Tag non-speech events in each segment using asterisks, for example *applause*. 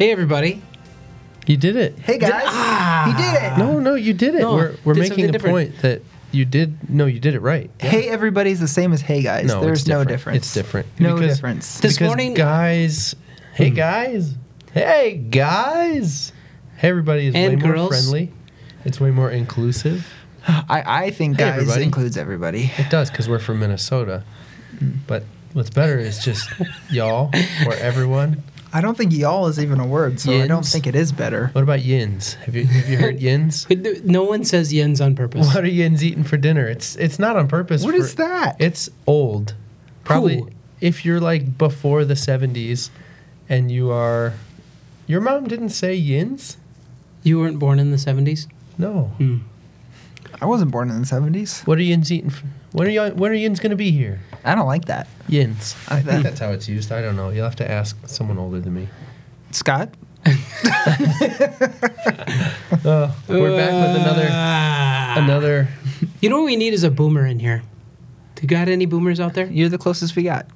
Hey, everybody. You did it. Hey guys, ah. he did it. No, no, you did it. No, we're we're did making something a different. point that you did. No, you did it right. Yeah. Hey everybody's the same as hey guys. No, There's it's no difference. It's different. No Because- difference. This because morning- guys. Hey hmm. guys. Hey guys. Hey everybody is And way more friendly. It's way more inclusive. I, I think Hey, guys everybody. includes everybody. It does because we're from Minnesota. Hmm. But what's better is just *laughs* y'all or everyone. I don't think y'all is even a word, so I don't Yins. think it is better. What about yins? Have you have you heard *laughs* yins? No one says yens on purpose. What are yins eating for dinner? It's it's not on purpose. What for- is that? It's old. Probably Who? if you're like before the 70s and you are Your mom didn't say yins? You weren't born in the 70s? No. Hmm. I wasn't born in the 70s. What are yins eating? For, when are y- when are yins going to be here? I don't like that. Yins. *laughs* I like that. That's how it's used. I don't know. You'll have to ask someone older than me. Scott? Uh, *laughs* we're back with another Ah. another You know what we need is a boomer in here. Do you got any boomers out there? You're the closest we got.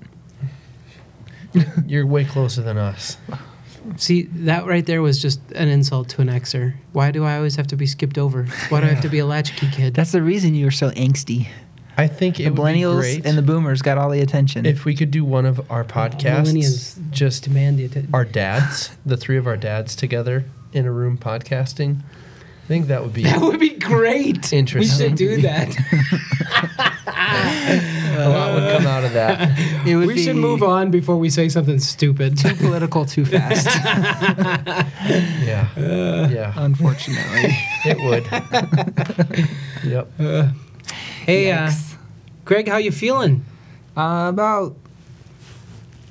*laughs* You're way closer than us. See, that right there was just an insult to an Xer. Why do I always have to be skipped over? Why do I have to be a latchkey kid? That's the reason you were so angsty. I think The it would be millennials great and the boomers got all the attention. if we could do one of our podcasts Millennials just demand the attention. our dads, the three of our dads together in a room podcasting. I think that would be That would be great. Interesting. We should do *laughs* that. a lot would come out of that. it would we be should move on before we say something stupid. too political too fast, *laughs* Yeah, yeah, unfortunately. it would. *laughs* Yep. Uh, hey, uh, Greg, how you feeling? Uh, about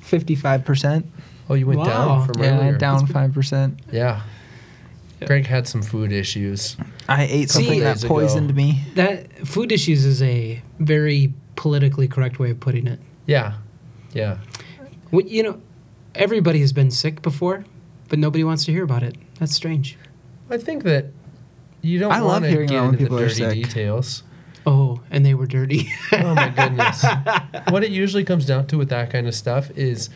55%. Oh, you went Wow. down from Yeah, earlier. down 5%. Yeah. Greg had some food issues. I ate See- something that Days ago. poisoned me. That food issues is a very politically correct way of putting it. Yeah, yeah. Well, you know, everybody has been sick before, but nobody wants to hear about it. That's strange. I think that you don't I love to hearing get when into the people are dirty sick. details. Oh, and they were dirty. Oh my goodness. *laughs* what it usually comes down to with that kind of stuff is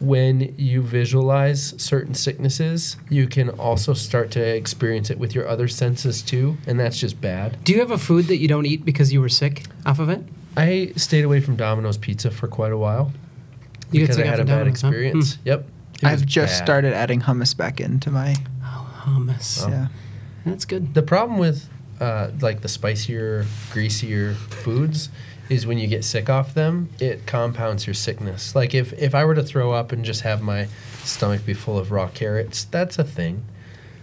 when you visualize certain sicknesses, you can also start to experience it with your other senses too, and that's just bad. Do you have a food that you don't eat because you were sick off of it? I stayed away from Domino's Pizza for quite a while You because I had a bad Domino's, huh? experience. Yep. I've just bad. started adding hummus back into my. Hmm. Oh, hummus. Oh. Yeah. That's good. The problem with uh, like the spicier, greasier foods is when you get sick off them, it compounds your sickness. Like if if I were to throw up and just have my stomach be full of raw carrots, that's a thing.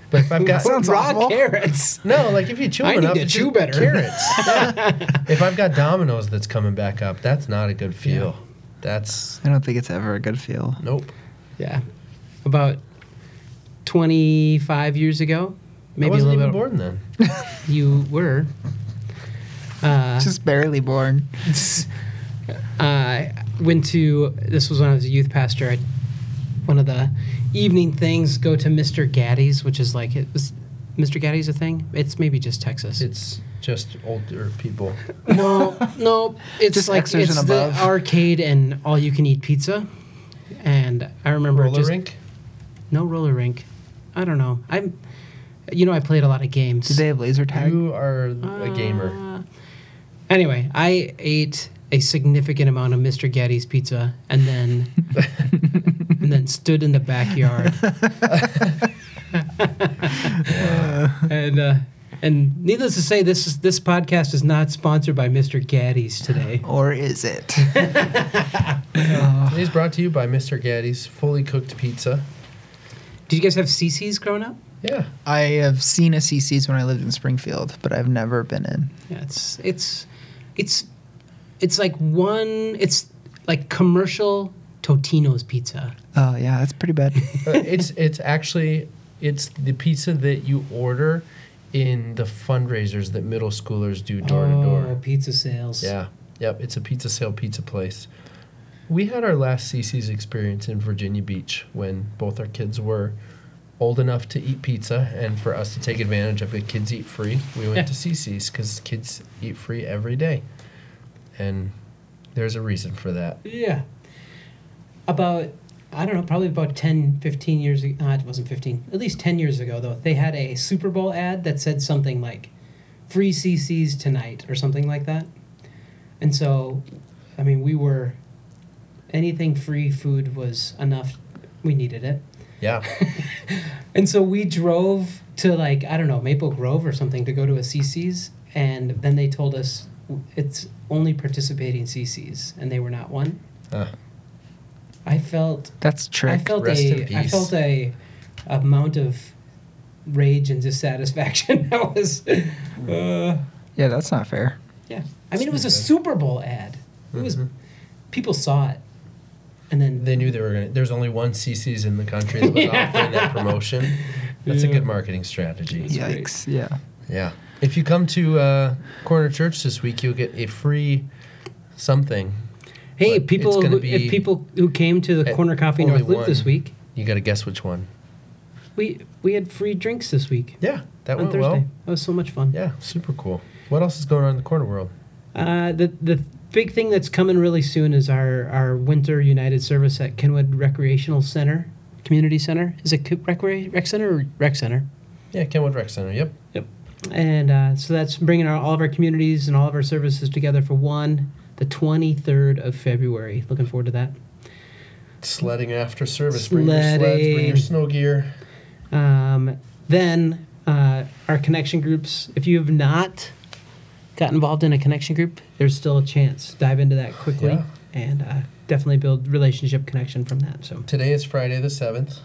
But if I've got Sounds raw awful. carrots. *laughs* no, like if you chew I need to chew better. Carrots. *laughs* Yeah. if I've got Domino's that's coming back up, that's not a good feel. Yeah. That's I don't think it's ever a good feel. nope. Yeah. About 25 years ago, I maybe a wasn't little even bit. born then. *laughs* You were. Uh, Just barely born. *laughs* I went to this was when I was a youth pastor. I, one of the evening things go to Mr. Gatti's, which is like it was Mr. Gatti's a thing. It's maybe just Texas. It's just older people. *laughs* no, no, it's Just like Xers it's and the above. arcade and all you can eat pizza. And I remember Roller just rink. no roller rink. I don't know. I'm, you know, I played a lot of games. Did they have laser tag? You are a gamer. Uh, anyway, I ate a significant amount of Mr. Gatti's pizza and then *laughs* and then stood in the backyard. *laughs* *laughs* and uh, and needless to say, this is this podcast is not sponsored by Mr. Gatti's today. or is it? Today's brought to you by Mr. Gatti's fully cooked pizza. Did you guys have CiCi's growing up? Yeah. I have seen a CiCi's when I lived in Springfield, but I've never been in. Yeah, it's it's it's it's like one. It's like commercial Totino's pizza. Oh yeah, that's pretty bad. *laughs* Uh, it's it's actually it's the pizza that you order in the fundraisers that middle schoolers do door to Oh, door. pizza sales. Yeah. Yep, it's a pizza sale pizza place. We had our last CiCi's experience in Virginia Beach when both our kids were old enough to eat pizza and for us to take advantage of it kids eat free. We went Yeah. to CiCi's cuz kids eat free every day. And there's a reason for that. Yeah. About I don't know, probably about 10, 15 years ago. Uh, it wasn't 15, at least 10 years ago, though. They had a Super Bowl ad that said something like free CiCi's tonight or something like that. And so, I mean, we were, anything free food was enough. We needed it. Yeah. *laughs* And so we drove to like, I don't know, Maple Grove or something to go to a CiCi's. And then they told us it's only participating CiCi's and they were not one. Uh, I felt That's true. I felt Rest in a I peace. felt a amount of rage and dissatisfaction *laughs* that was uh, yeah, that's not fair. yeah. I mean it was a Super Bowl ad. It was Mhm. people saw it. And then they knew they were gonna. There's only one CiCi's in the country that was *laughs* Yeah. offering that promotion. That's a good marketing strategy. That's great. Yikes. Yeah. Yeah. If you come to uh, Corner Church this week, you'll get a free something. hey, But people who, if people who came to the Corner Coffee North Loop this week, You got to guess which one. we we had free drinks this week Yeah, that on went Thursday. well. That was so much fun. Yeah, super cool. What else is going on in the corner world? Uh, the the big thing that's coming really soon is our our winter United service at Kenwood Recreational Center, Community Center. Is it Rec, rec Center or Rec Center? Yeah, Kenwood Rec Center. Yep. Yep. And uh, so that's bringing our, all of our communities and all of our services together for one, the 23rd of February. Looking forward to that. Sledding after service. Bring your sleds, bring your snow gear. Um, then uh, our connection groups. If you have not got involved in a connection group, there's still a chance. Dive into that quickly Yeah. and uh, definitely build relationship connection from that. So Today is Friday the 7th.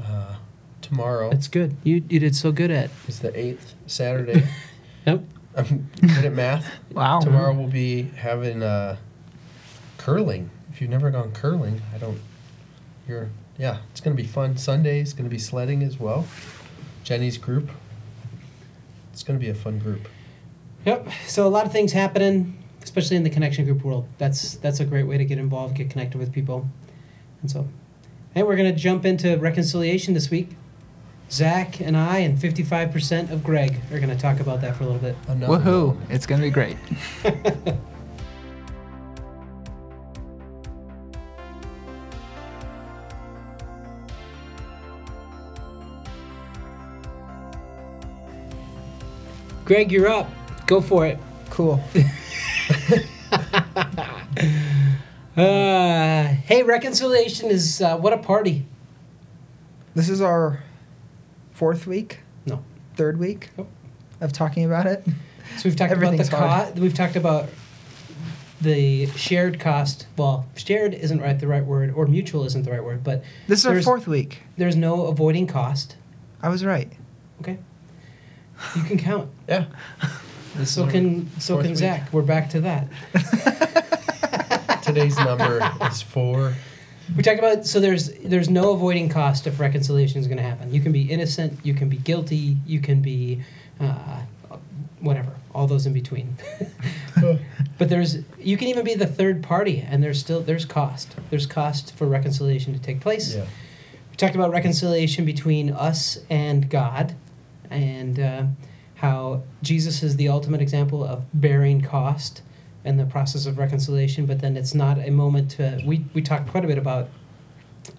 Uh, tomorrow that's good. You you did so good at. is the 8th, Saturday. *laughs* Yep. I'm good at math. Wow. Tomorrow we'll be having uh, curling. If you've never gone curling, I don't. You're yeah. It's gonna be fun. Sunday is gonna be sledding as well. Jenny's group. It's gonna be a fun group. Yep. So a lot of things happening, especially in the connection group world. That's that's a great way to get involved, get connected with people, and so. Hey, we're gonna jump into reconciliation this week. Zach and I and 55% of Greg are gonna talk about that for a little bit. Another Woohoo. one. It's going to be great. *laughs* Greg, you're up. Go for it. Cool. *laughs* Uh, hey, reconciliation is uh, what a party. This is our fourth week, No. third week Yep. of talking about it. So we've talked about the cost. We've talked about the shared cost. Well, shared isn't right the right word, or mutual isn't the right word. But This is our fourth week. there's no avoiding cost. I was right. Okay, you can count. Yeah. *laughs* So can so can week. Zach. We're back to that. *laughs* Today's number is four. We talked about so there's there's no avoiding cost if reconciliation is going to happen. You can be innocent, you can be guilty, you can be uh, whatever, all those in between. *laughs* but there's you can even be the third party, and there's still there's cost. There's cost for reconciliation to take place. Yeah. We talked about reconciliation between us and God, and uh, how Jesus is the ultimate example of bearing cost in the process of reconciliation. But then it's not a moment to. We we talked quite a bit about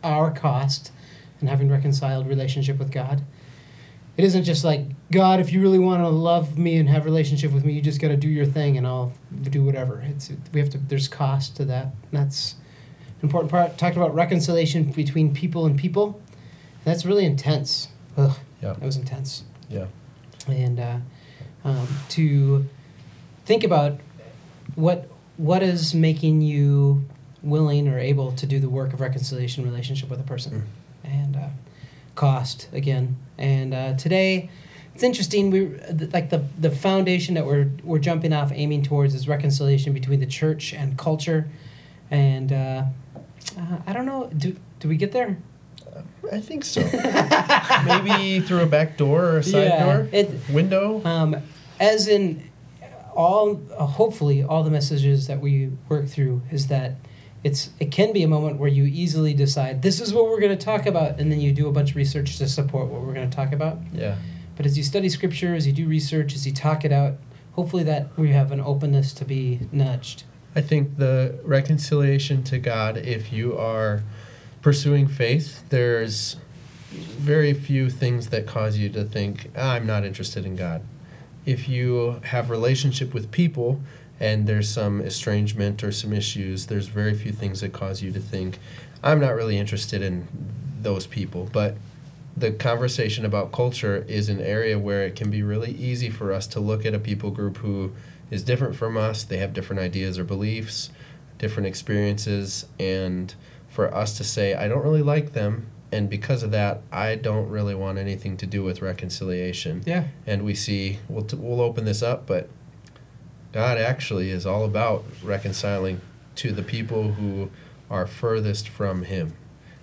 our cost and having reconciled relationship with God. It isn't just like God, if you really want to love me and have relationship with me, you just got to do your thing, and I'll do whatever. It's we have to. There's cost to that. And that's an important part. Talked about reconciliation between people and people. That's really intense. Ugh, Yeah. that was intense. Yeah. And uh, um, to think about what what is making you willing or able to do the work of reconciliation relationship with a person, and uh, cost again. And uh, today, it's interesting. We like the the foundation that we're we're jumping off, aiming towards is reconciliation between the church and culture. And uh, uh, I don't know. Do do we get there? I think so. *laughs* Maybe through a back door or a side Yeah, door, it- window. Um, as in all, uh, hopefully, all the messages that we work through is that it's it can be a moment where you easily decide this is what we're going to talk about, and then you do a bunch of research to support what we're going to talk about. Yeah. But as you study scripture, as you do research, as you talk it out, hopefully that we have an openness to be nudged. I think the reconciliation to God, if you are pursuing faith, there's very few things that cause you to think, "Ah, I'm not interested in God. If you have relationship with people and there's some estrangement or some issues, there's very few things that cause you to think, I'm not really interested in those people. But the conversation about culture is an area where it can be really easy for us to look at a people group who is different from us. They have different ideas or beliefs, different experiences, and for us to say, I don't really like them, and because of that, I don't really want anything to do with reconciliation. Yeah. And we see, we'll, t- we'll open this up, but God actually is all about reconciling to the people who are furthest from Him.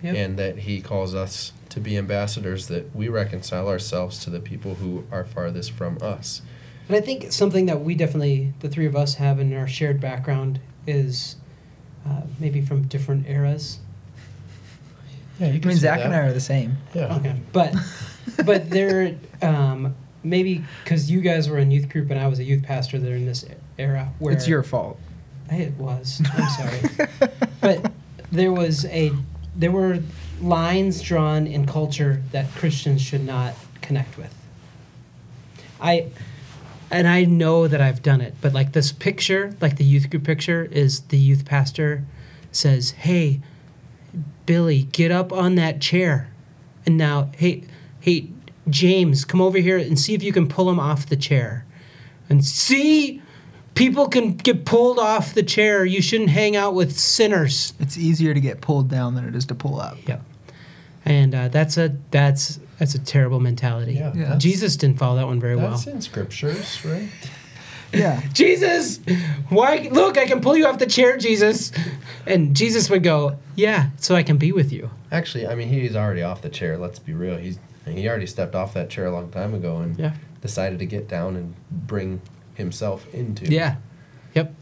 Yep. And that He calls us to be ambassadors, that we reconcile ourselves to the people who are farthest from us. And I think something that we definitely, the three of us, have in our shared background is uh, maybe from different eras. Yeah, you I mean, Zach and I are the same. Yeah. Okay, but but there, um, maybe because you guys were in youth group and I was a youth pastor during this era where It's your fault. It was. I'm sorry, but there was a there were lines drawn in culture that Christians should not connect with. I and I know that I've done it, but like this picture, like the youth group picture, is the youth pastor says, "Hey, Billy, get up on that chair," and now, hey, hey, James, come over here and see if you can pull him off the chair, and see. People can get pulled off the chair. You shouldn't hang out with sinners. It's easier to get pulled down than it is to pull up. Yeah, And uh, that's a that's that's a terrible mentality. Yeah, Yeah. Jesus didn't follow that one very well. That's in scriptures, right? *laughs* Yeah. Jesus, why? Look, I can pull you off the chair, Jesus. And Jesus would go, Yeah, so I can be with you. Actually, I mean, he's already off the chair. Let's be real. He's he already stepped off that chair a long time ago and Yeah. decided to get down and bring himself into. Yeah. Yep.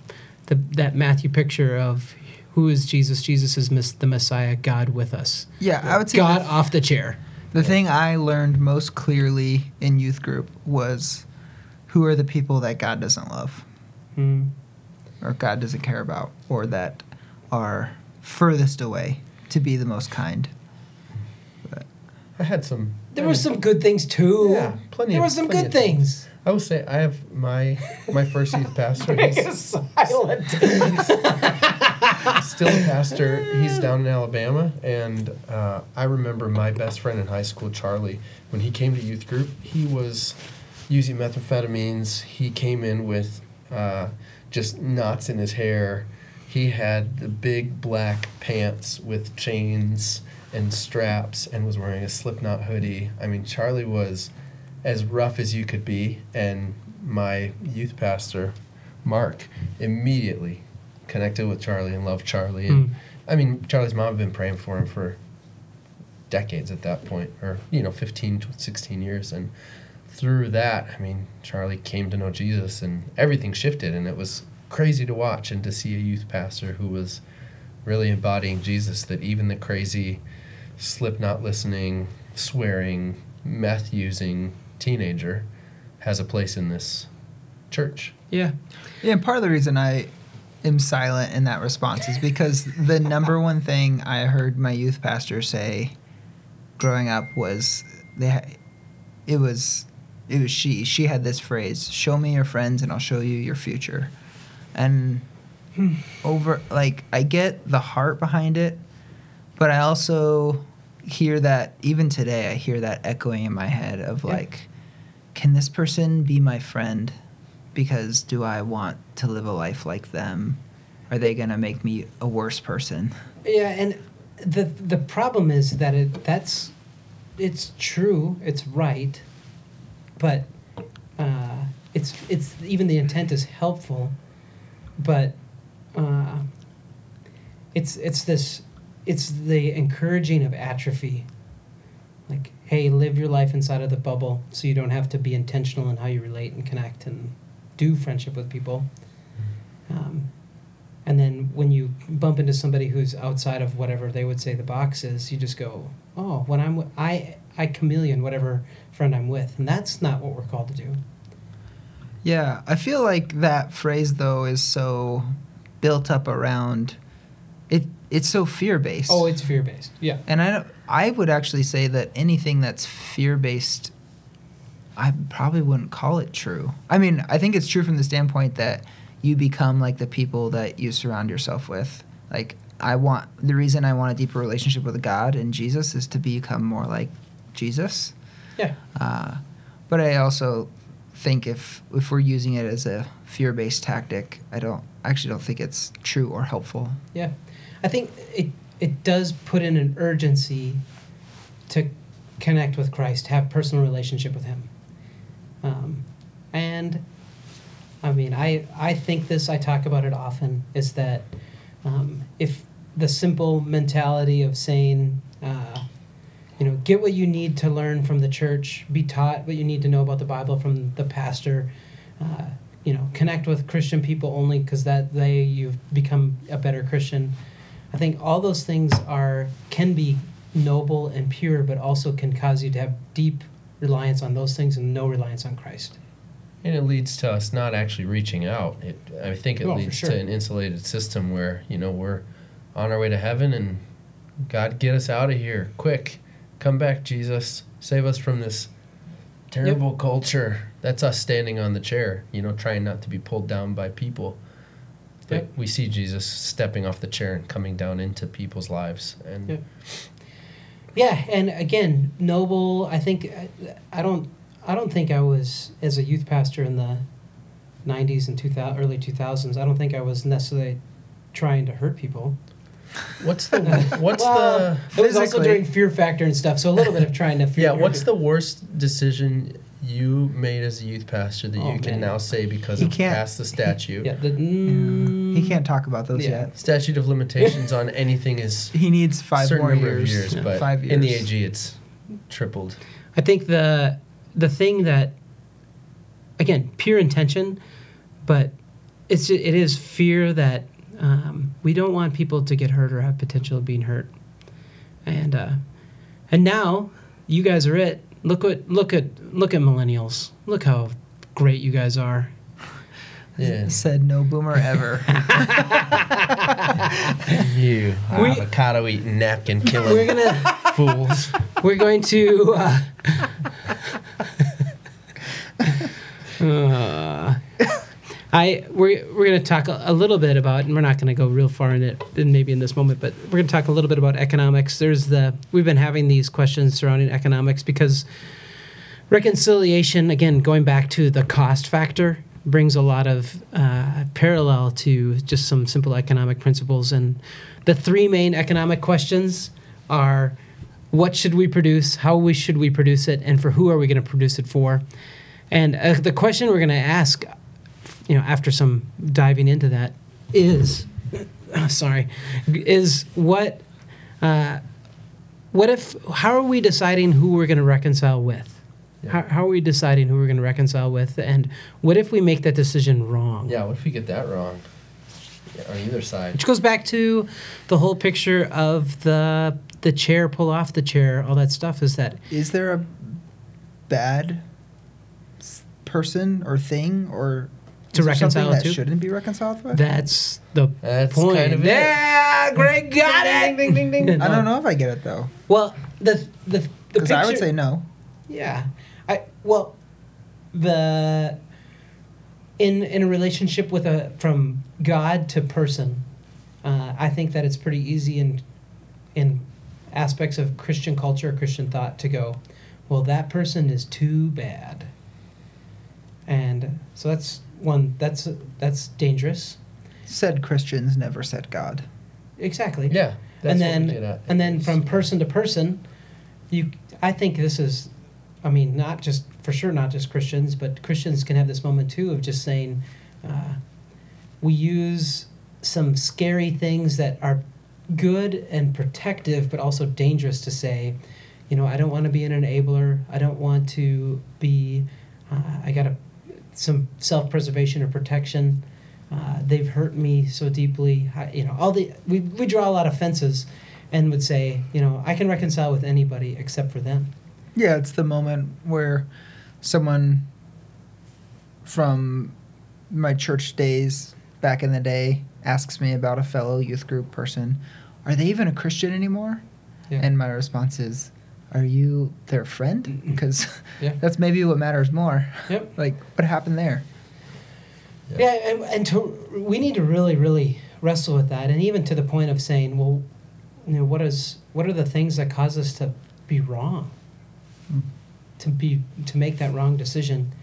The, that Matthew picture of who is Jesus? Jesus is mis- the Messiah, God with us. Yeah, I would say God the, off the chair. The thing I learned most clearly in youth group was who are the people that God doesn't love Mm. or God doesn't care about or that are furthest away to be the most kind. I had some. There I were mean, some good things too. Yeah, plenty There were some plenty good things. things. I will say I have my my first youth *laughs* pastor. He's silent. *laughs* still a pastor. He's down in Alabama, and uh, I remember my best friend in high school, Charlie. When he came to youth group, he was using methamphetamines. He came in with uh, just knots in his hair. He had the big black pants with chains and straps, and was wearing a Slipknot hoodie. I mean, Charlie was as rough as you could be, and my youth pastor, Mark, immediately connected with Charlie and loved Charlie. And Mm. I mean, Charlie's mom had been praying for him for decades at that point, or, you know, 15, 16 years. And through that, I mean, Charlie came to know Jesus and everything shifted. And it was crazy to watch and to see a youth pastor who was really embodying Jesus, that even the crazy, Slipknot listening, swearing, meth using teenager has a place in this church. yeah. Yeah, and part of the reason I am silent in that response is because the number one thing I heard my youth pastor say growing up was they ha- it was it was she she had this phrase show me your friends and I'll show you your future and hmm. over like I get the heart behind it but I also hear that even today I hear that echoing in my head of Yeah. like can this person be my friend because do I want to live a life like them? Are they going to make me a worse person? Yeah, and the the problem is that it that's it's true, it's right, but uh, it's it's even the intent is helpful, but uh, it's it's this it's the encouraging of atrophy. Like, hey, live your life inside of the bubble, so you don't have to be intentional in how you relate and connect and do friendship with people. Um, and then when you bump into somebody who's outside of whatever they would say the box is, you just go, "Oh, when I'm I I chameleon whatever friend I'm with," and that's not what we're called to do. Yeah, I feel like that phrase though is so built up around it it's so fear based. Oh, it's fear based. Yeah. And I don't, I would actually say that anything that's fear based, I probably wouldn't call it true. I mean, I think it's true from the standpoint that you become like the people that you surround yourself with. Like I want the reason I want a deeper relationship with God and Jesus is to become more like Jesus. Yeah. Uh, but I also think if if we're using it as a fear based tactic, I don't I actually don't think it's true or helpful. Yeah. I think it it does put in an urgency to connect with Christ, have personal relationship with Him, um, and I mean, I I think this. I talk about it often. Is that um, if the simple mentality of saying, uh, you know, get what you need to learn from the church, be taught what you need to know about the Bible from the pastor. Uh, you know, connect with Christian people only because that they you've become a better Christian. I think all those things are can be noble and pure, but also can cause you to have deep reliance on those things and no reliance on Christ. And it leads to us not actually reaching out. It, I think it Oh, leads sure. to an insulated system where you know we're on our way to heaven, and God get us out of here quick. Come back, Jesus. Save us from this terrible culture. That's us standing on the chair, you know, trying not to be pulled down by people. But Yep. we see Jesus stepping off the chair and coming down into people's lives, and Yep. Yeah, and again, noble. I think I, I don't. I don't think I was as a youth pastor in the '90s and 2000, early 2000s. I don't think I was necessarily trying to hurt people. what's the *laughs* what's well, the It was also during Fear Factor and stuff, so a little bit of trying to. yeah? What's the worst decision you made as a youth pastor that Oh, you can man. now say because He of can't- past the statute? Yeah, the, mm, He can't talk about those Yeah. yet. statute of limitations on anything is *laughs* He needs five certain more number years. of years, Yeah. but five years. in the AG it's tripled. I think the the thing that again pure intention, but it's it is fear that um, we don't want people to get hurt or have potential of being hurt, and uh, and now you guys are it. Look what look at look at millennials. Look how great you guys are. Yeah, Said no boomer ever. *laughs* you We- avocado eating napkin We're gonna fools. we're going to. Uh, *laughs* uh, I we're we're going to talk a, a little bit about, and we're not going to go real far in it, in maybe in this moment, but we're going to talk a little bit about economics. There's the we've been having these questions surrounding economics because reconciliation, again, going back to the cost factor, brings a lot of uh, parallel to just some simple economic principles. And the three main economic questions are what should we produce, how we should we produce it, and for who are we going to produce it for? And uh, the question we're going to ask, you know, after some diving into that, is, *coughs* sorry, is what, uh, what if? How are we deciding who we're going to reconcile with? Yeah. How, how are we deciding who we're going to reconcile with? And what if we make that decision wrong? Yeah, what if we get that wrong? Yeah, on either side. Which goes back to the whole picture of the the chair, pull off the chair, all that stuff. Is that Is there a bad person or thing or To is reconcile something it that to? shouldn't be reconciled with? that's the That's point? kind of it. yeah, Greg got it. Ding, ding, ding, *laughs* ding. I don't know if I get it though, Well, the the the because I would say no. Yeah, I well, the in in a relationship with a from God to person, uh, I think that it's pretty easy in in aspects of Christian culture, Christian thought to go, well, that person is too bad, and so that's one that's that's dangerous. Said Christians never said God. Exactly. Yeah, that's and what then we get at. and then from person to person you i think this is i mean not just for sure not just christians but christians can have this moment too of just saying uh, we use some scary things that are good and protective but also dangerous to say you know i don't want to be an enabler i don't want to be uh, i got some self-preservation or protection uh, they've hurt me so deeply I, you know all the we, we draw a lot of fences and would say you know i can reconcile with anybody except for them Yeah, it's the moment where someone from my church days back in the day asks me about a fellow youth group person. are they even a Christian anymore? Yeah. And my response is, are you their friend? Because *laughs* Yeah. that's maybe what matters more. Yep. *laughs* Like, what happened there? Yeah, and, and to we need to really, really wrestle with that, and even to the point of saying, well, you know, what is what are the things that cause us to be wrong, Hmm. to be to make that wrong decision,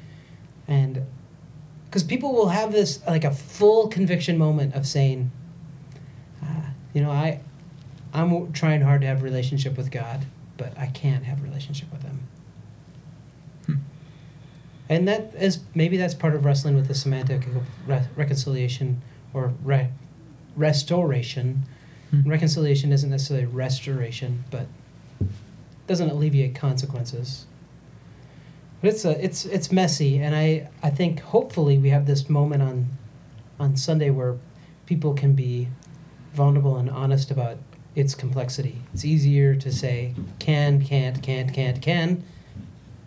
and because people will have this like a full conviction moment of saying, uh, you know, I, I'm trying hard to have a relationship with God, but I can't have a relationship with Him. Hmm. And that is maybe that's part of wrestling with the semantic of re- reconciliation or re- restoration. Hmm. Reconciliation isn't necessarily restoration, but doesn't alleviate consequences. But it's a, it's it's messy, and I I think hopefully we have this moment on on Sunday where people can be vulnerable and honest about its complexity. It's easier to say can, can't, can't, can't, can.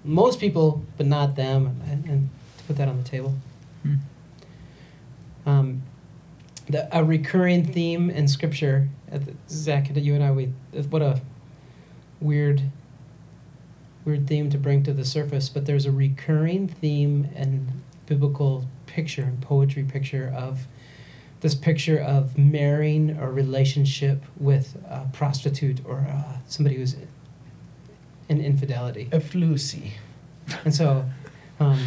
Most people, but not them, and, and to put that on the table. Hmm. Um, the, a recurring theme in Scripture, uh, Zach, you and I, we what a weird, weird theme to bring to the surface. But there's a recurring theme and biblical picture and poetry picture of this picture of marrying a relationship with a prostitute or uh, somebody who's in infidelity. A flusy. And so, um,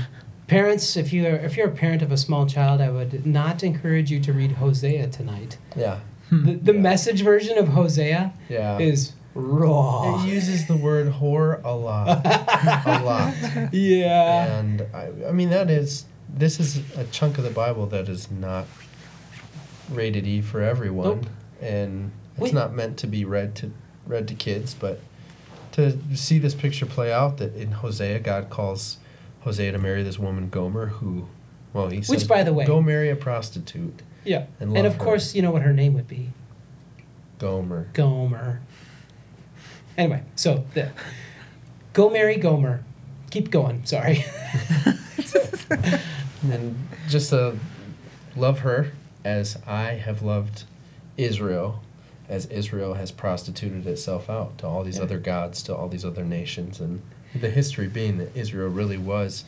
parents, if you are if you're a parent of a small child, I would not encourage you to read Hosea tonight. Yeah. Hmm. The, the Yeah. message version of Hosea Yeah. is raw. It uses the word whore a lot. *laughs* a lot. Yeah. And I, I mean, that is, this is a chunk of the Bible that is not rated E for everyone. Nope. And it's Wait. not meant to be read to read to kids, but to see this picture play out that in Hosea, God calls Hosea to marry this woman Gomer who, well, he says, Which, by the way- go marry a prostitute. Yeah. And And, of her. course, you know what her name would be. Gomer. Gomer. Anyway, so the, go marry Gomer. Keep going. Sorry. *laughs* and just to love her as I have loved Israel, as Israel has prostituted itself out to all these Yeah. other gods, to all these other nations, and the history being that Israel really was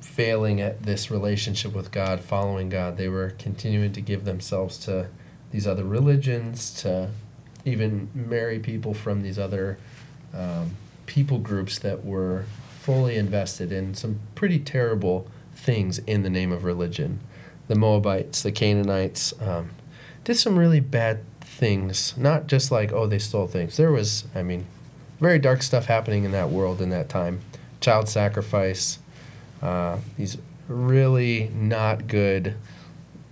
failing at this relationship with God, following God. They were continuing to give themselves to these other religions, to even marry people from these other um, people groups that were fully invested in some pretty terrible things in the name of religion. The Moabites, the Canaanites, um, did some really bad things. Not just like, oh, they stole things. There was, I mean, very dark stuff happening in that world in that time. Child sacrifice, uh, these really not good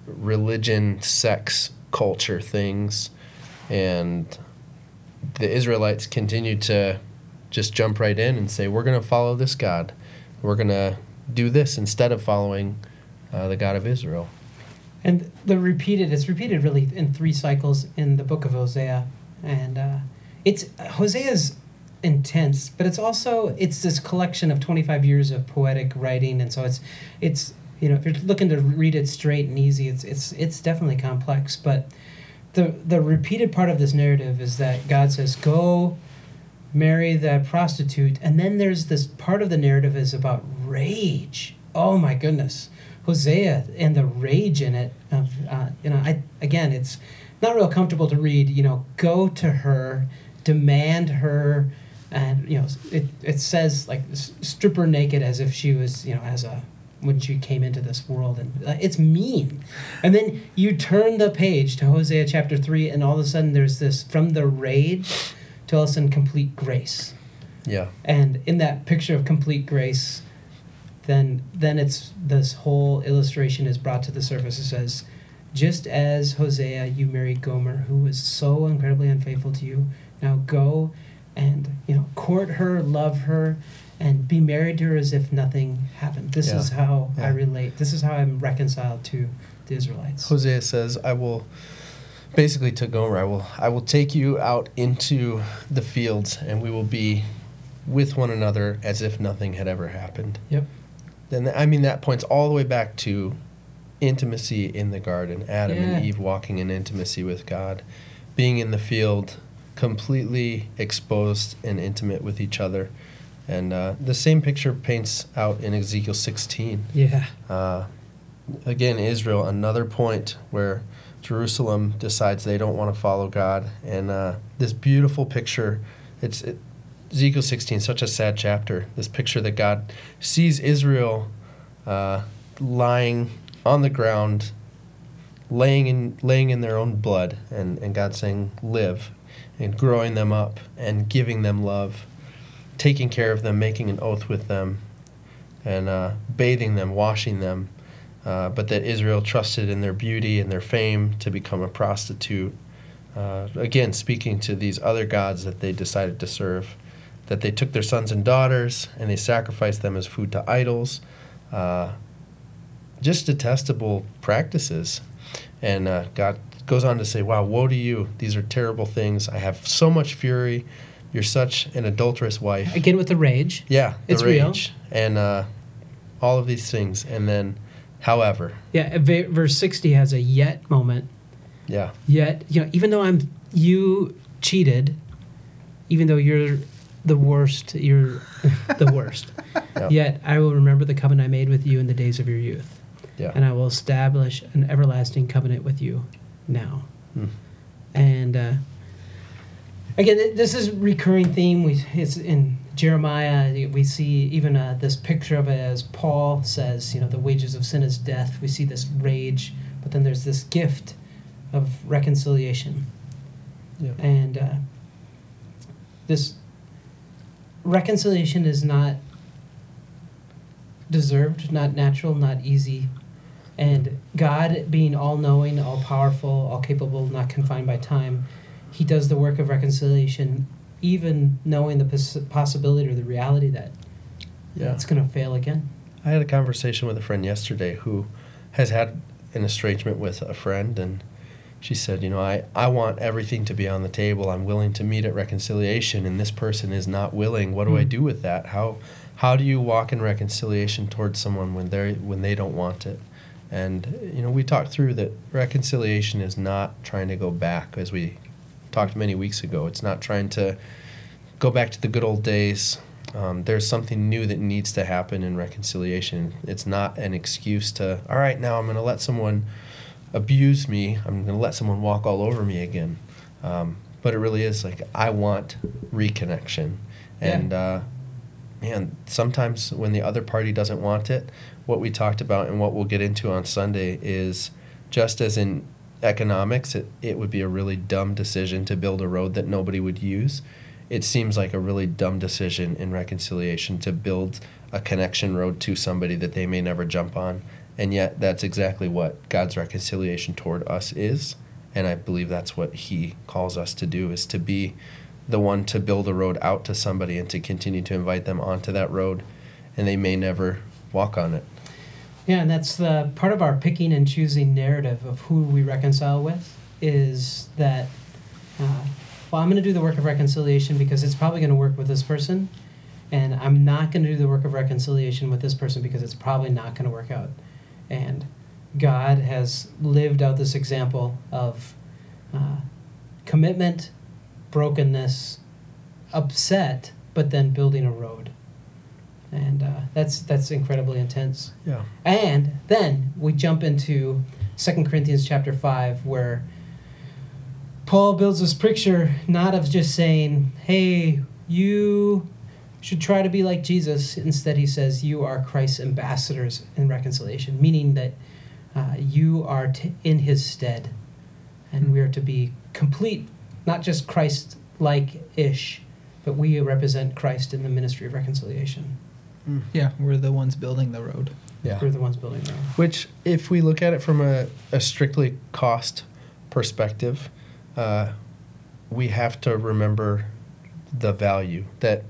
religion, sex, culture things. And the Israelites continued to just jump right in and say, we're going to follow this God. We're going to do this instead of following uh, the God of Israel. And the repeated, it's repeated really in three cycles in the book of Hosea, and uh, it's Hosea's intense, but it's also it's this collection of twenty five years of poetic writing, and so it's it's you know if you're looking to read it straight and easy, it's it's it's definitely complex, but the the repeated part of this narrative is that God says go marry that prostitute. And then there's this part of the narrative is about rage. Oh my goodness hosea and the rage in it of uh, you know i again it's not real comfortable to read you know go to her demand her and you know it, it says like strip her naked as if she was you know as a when she came into this world and uh, it's mean and then you turn the page to hosea chapter 3 and all of a sudden there's this from the rage to all of a sudden complete grace Yeah. and in that picture of complete grace then then it's this whole illustration is brought to the surface. It says just as hosea you married gomer who was so incredibly unfaithful to you now go and you know court her love her and be married to her as if nothing happened. This Yeah. is how i relate. This is how i'm reconciled to the israelites. Hosea says, I will basically to Gomer, I will I will take you out into the fields and we will be with one another as if nothing had ever happened. yep Then I mean that points all the way back to intimacy in the garden, Adam Yeah. and Eve walking in intimacy with God. being in the field, completely exposed and intimate with each other. And uh, the same picture paints out in Ezekiel 16. Yeah. Uh, again, Israel, another point where Jerusalem decides they don't want to follow God. And uh, this beautiful picture, it's it, Ezekiel 16, such a sad chapter. This picture that God sees Israel uh, lying on the ground, laying in, laying in their own blood, and, and God saying, Live, and growing them up, and giving them love, taking care of them, making an oath with them, and uh, bathing them, washing them. Uh, but that Israel trusted in their beauty and their fame to become a prostitute. Uh, again, speaking to these other gods that they decided to serve, that they took their sons and daughters and they sacrificed them as food to idols. Uh, just detestable practices. And uh, God goes on to say, Wow, woe to you. These are terrible things. I have so much fury. You're such an adulterous wife. Again with the rage. Yeah, the It's real. rage. And uh, all of these things. And then, however, Yeah. Verse sixty has a yet moment. yeah, Yet you know, even though I'm you cheated, even though you're the worst, you're *laughs* the worst. yeah, Yet I will remember the covenant I made with you in the days of your youth, yeah. and I will establish an everlasting covenant with you now. Hmm. And uh, again, th- this is a recurring theme. We it's in Jeremiah. We see even uh, this picture of it as Paul says, you know, the wages of sin is death. We see this rage, but then there's this gift of reconciliation, Yeah. and uh, this reconciliation is not deserved, not natural, not easy. And God, being all knowing, all powerful, all capable, not confined by time, He does the work of reconciliation, even knowing the pos- possibility or the reality that yeah. it's going to fail again. I had a conversation with a friend yesterday who has had an estrangement with a friend, and she said, You know, I, I want everything to be on the table. I'm willing to meet at reconciliation, and this person is not willing. What do I Hmm. do with that? How, how do you walk in reconciliation towards someone when, they're, when they don't want it? And, you know, we talked through that reconciliation is not trying to go back, as we talked many weeks ago. It's not trying to go back to the good old days. Um, there's something new that needs to happen in reconciliation. It's not an excuse to, all right, now I'm going to let someone abuse me. I'm going to let someone walk all over me again. Um, but it really is like, I want reconnection. And, uh, man, sometimes when the other party doesn't want it, what we talked about and what we'll get into on Sunday is just as in economics, it, it would be a really dumb decision to build a road that nobody would use. It seems like a really dumb decision in reconciliation to build a connection road to somebody that they may never jump on. And yet, that's exactly what God's reconciliation toward us is. And I believe that's what He calls us to do is to be the one to build a road out to somebody and to continue to invite them onto that road. And they may never walk on it. Yeah, and that's the part of our picking and choosing narrative of who we reconcile with is that, uh, well, I'm going to do the work of reconciliation because it's probably going to work with this person, and I'm not going to do the work of reconciliation with this person because it's probably not going to work out. And God has lived out this example of uh, commitment, brokenness, upset, but then building a road. And uh, that's that's incredibly intense. Yeah. And then we jump into Second Corinthians chapter 5, where Paul builds this picture not of just saying, hey, you should try to be like Jesus. Instead, he says, you are Christ's ambassadors in reconciliation, meaning that uh, you are t- in his stead. And we are to be complete, not just Christ like ish, but we represent Christ in the ministry of reconciliation. Yeah, we're the ones building the road. Yeah. We're the ones building the road. Which, if we look at it from a, a strictly cost perspective, uh, we have to remember the value that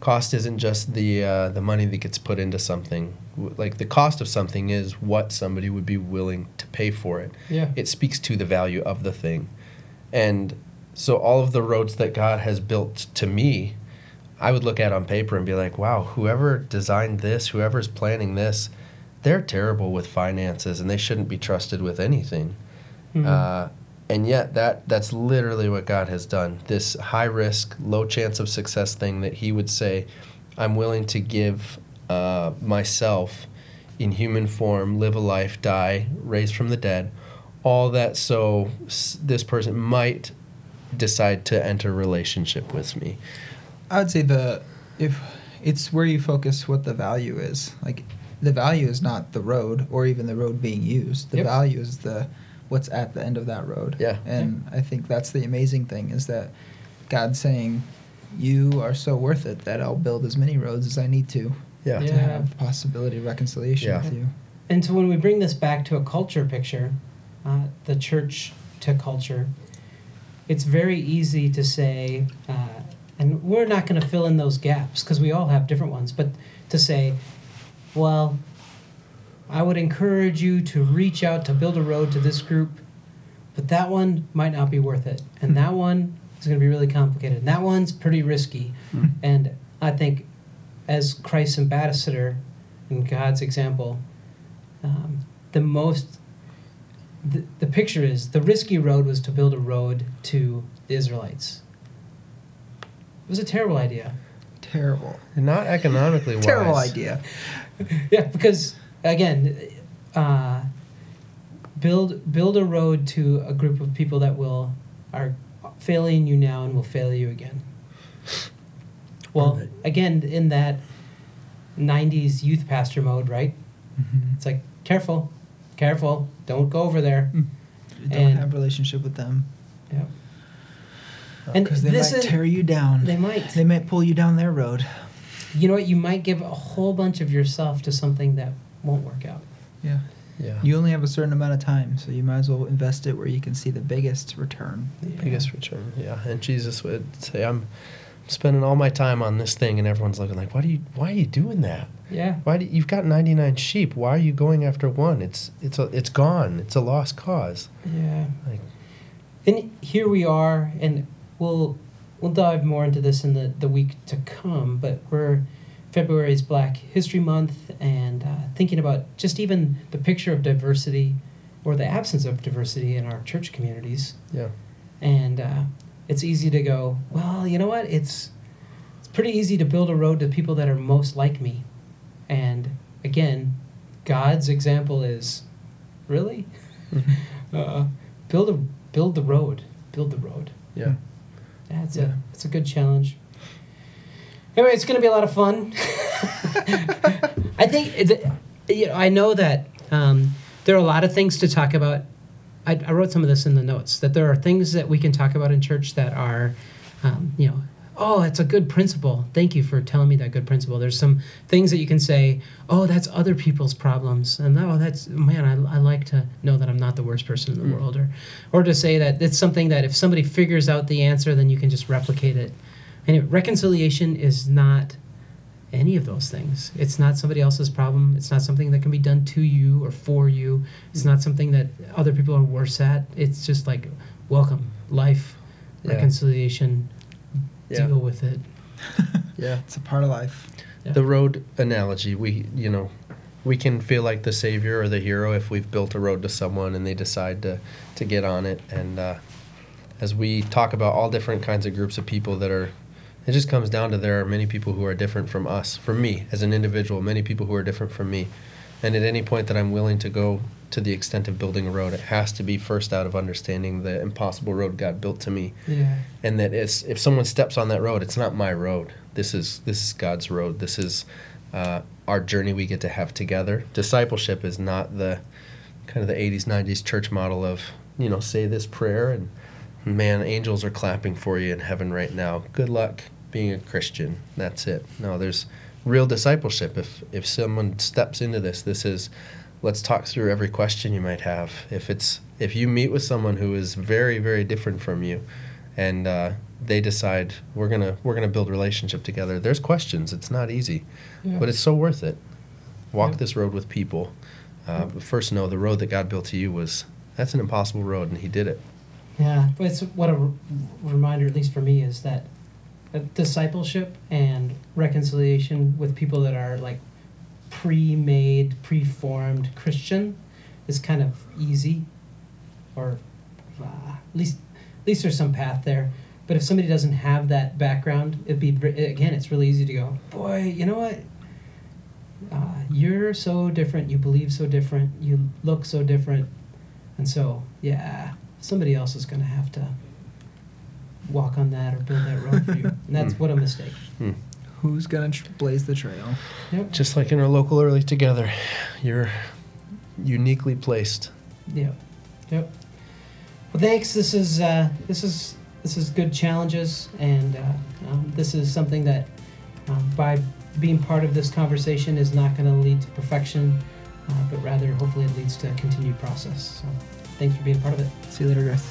cost isn't just the uh, the money that gets put into something. Like the cost of something is what somebody would be willing to pay for it. Yeah. It speaks to the value of the thing, and so all of the roads that God has built to me, I would look at on paper and be like, wow, whoever designed this, whoever's planning this, they're terrible with finances and they shouldn't be trusted with anything. Mhm. Uh, and yet that that's literally what God has done. This high risk, low chance of success thing that He would say, "I'm willing to give uh, myself in human form, live a life, die, raise from the dead, all that so s- this person might decide to enter relationship with me." I would say the if it's where you focus what the value is. Like the value is not the road or even the road being used. The Yep. value is the what's at the end of that road. Yeah. And I think that's the amazing thing is that God's saying, You are so worth it that I'll build as many roads as I need to Yeah. to Yeah. have the possibility of reconciliation Yeah. with you. And so when we bring this back to a culture picture, uh, the church to culture, it's very easy to say, uh, and we're not going to fill in those gaps because we all have different ones, but to say, well, I would encourage you to reach out to build a road to this group, but that one might not be worth it. And that one is going to be really complicated. And that one's pretty risky. And I think as Christ's ambassador and God's example, um, the most the, the picture is the risky road was to build a road to the Israelites. It was a terrible idea. Terrible. And not economically *laughs* wise. Terrible idea. *laughs* Yeah, because again, uh, build build a road to a group of people that will are failing you now and will fail you again. Well, again, in that '90s youth pastor mode, right? Mhm. It's like careful, careful, don't go over there. You don't And- have relationship with them Yeah. And because they this might is tear you down. they might. They might pull you down their road. You know what? You might give a whole bunch of yourself to something that won't work out. Yeah. Yeah. You only have a certain amount of time, so you might as well invest it where you can see the biggest return. the biggest return. Yeah, and Jesus would say, "I'm spending all my time on this thing," and everyone's looking like, "Why do you? Why are you doing that? Yeah. Why do you've got 99 sheep? Why are you going after one? It's it's a, it's gone. It's a lost cause." Yeah. Like, And here we are, and we'll we'll dive more into this in the, the week to come. But we're February is Black History Month, and uh, thinking about just even the picture of diversity or the absence of diversity in our church communities. yeah, And uh, it's easy to go, well, you know what? It's it's pretty easy to build a road to people that are most like me. And again, God's example is really *laughs* uh, build a build the road, build the road. yeah, Yeah, it's a it's a good challenge. Anyway, it's going to be a lot of fun. *laughs* I think it, you know, I know that um, there are a lot of things to talk about. I, I wrote some of this in the notes that there are things that we can talk about in church that are, um, you know, oh, it's a good principle. Thank you for telling me that good principle. There's some things that you can say, oh, that's other people's problems, and oh, that's man, I, I like to know that I'm not the worst person in the Mm. world, or or to say that it's something that if somebody figures out the answer, then you can just replicate it. Anyway, reconciliation is not any of those things. It's not somebody else's problem. It's not something that can be done to you or for you. It's not something that other people are worse at. It's just like welcome, life, Yeah. reconciliation, yeah, deal with it. *laughs* yeah. It's a part of life. Yeah. The road analogy, we you know, we can feel like the savior or the hero if we've built a road to someone and they decide to to get on it. And uh, as we talk about all different kinds of groups of people that are, it just comes down to there are many people who are different from us. From me as an individual, many people who are different from me. And at any point that I'm willing to go to the extent of building a road, it has to be first out of understanding the impossible road God built to me Yeah. and that if someone steps on that road, it's not my road. This is this is God's road. This is uh, our journey we get to have together. Discipleship is not the kind of the '80s '90s church model of you know say this prayer and man angels are clapping for you in heaven right now. Good luck being a Christian. That's it. No, there's real discipleship. If if someone steps into this, this is let's talk through every question you might have. If it's if you meet with someone who is very very different from you, and uh, they decide we're gonna we're gonna build relationship together. There's questions. It's not easy, Yeah. but it's so worth it. Walk Yeah. this road with people. Uh, but first, know the road that God built to you was that's an impossible road, and He did it. Yeah, but it's what a r- reminder, at least for me, is that discipleship and reconciliation with people that are like pre-made, pre-formed Christian is kind of easy, or uh, at least at least there's some path there. But if somebody doesn't have that background, it'd be again, it's really easy to go, boy, you know what? Uh, you're so different. You believe so different. You look so different, and so yeah, somebody else is to have to walk on that or build that road for you. *laughs* And that's Hmm. what a mistake. Hmm. Who's gonna tr- blaze the trail? Yep. Just like in our local early together, you're uniquely placed. Yep. Yep. Well, thanks. This is uh, this is this is good challenges, and uh, um, this is something that um, by being part of this conversation is not going to lead to perfection, uh, but rather hopefully it leads to a continued process. So, thanks for being part of it. See you later, guys.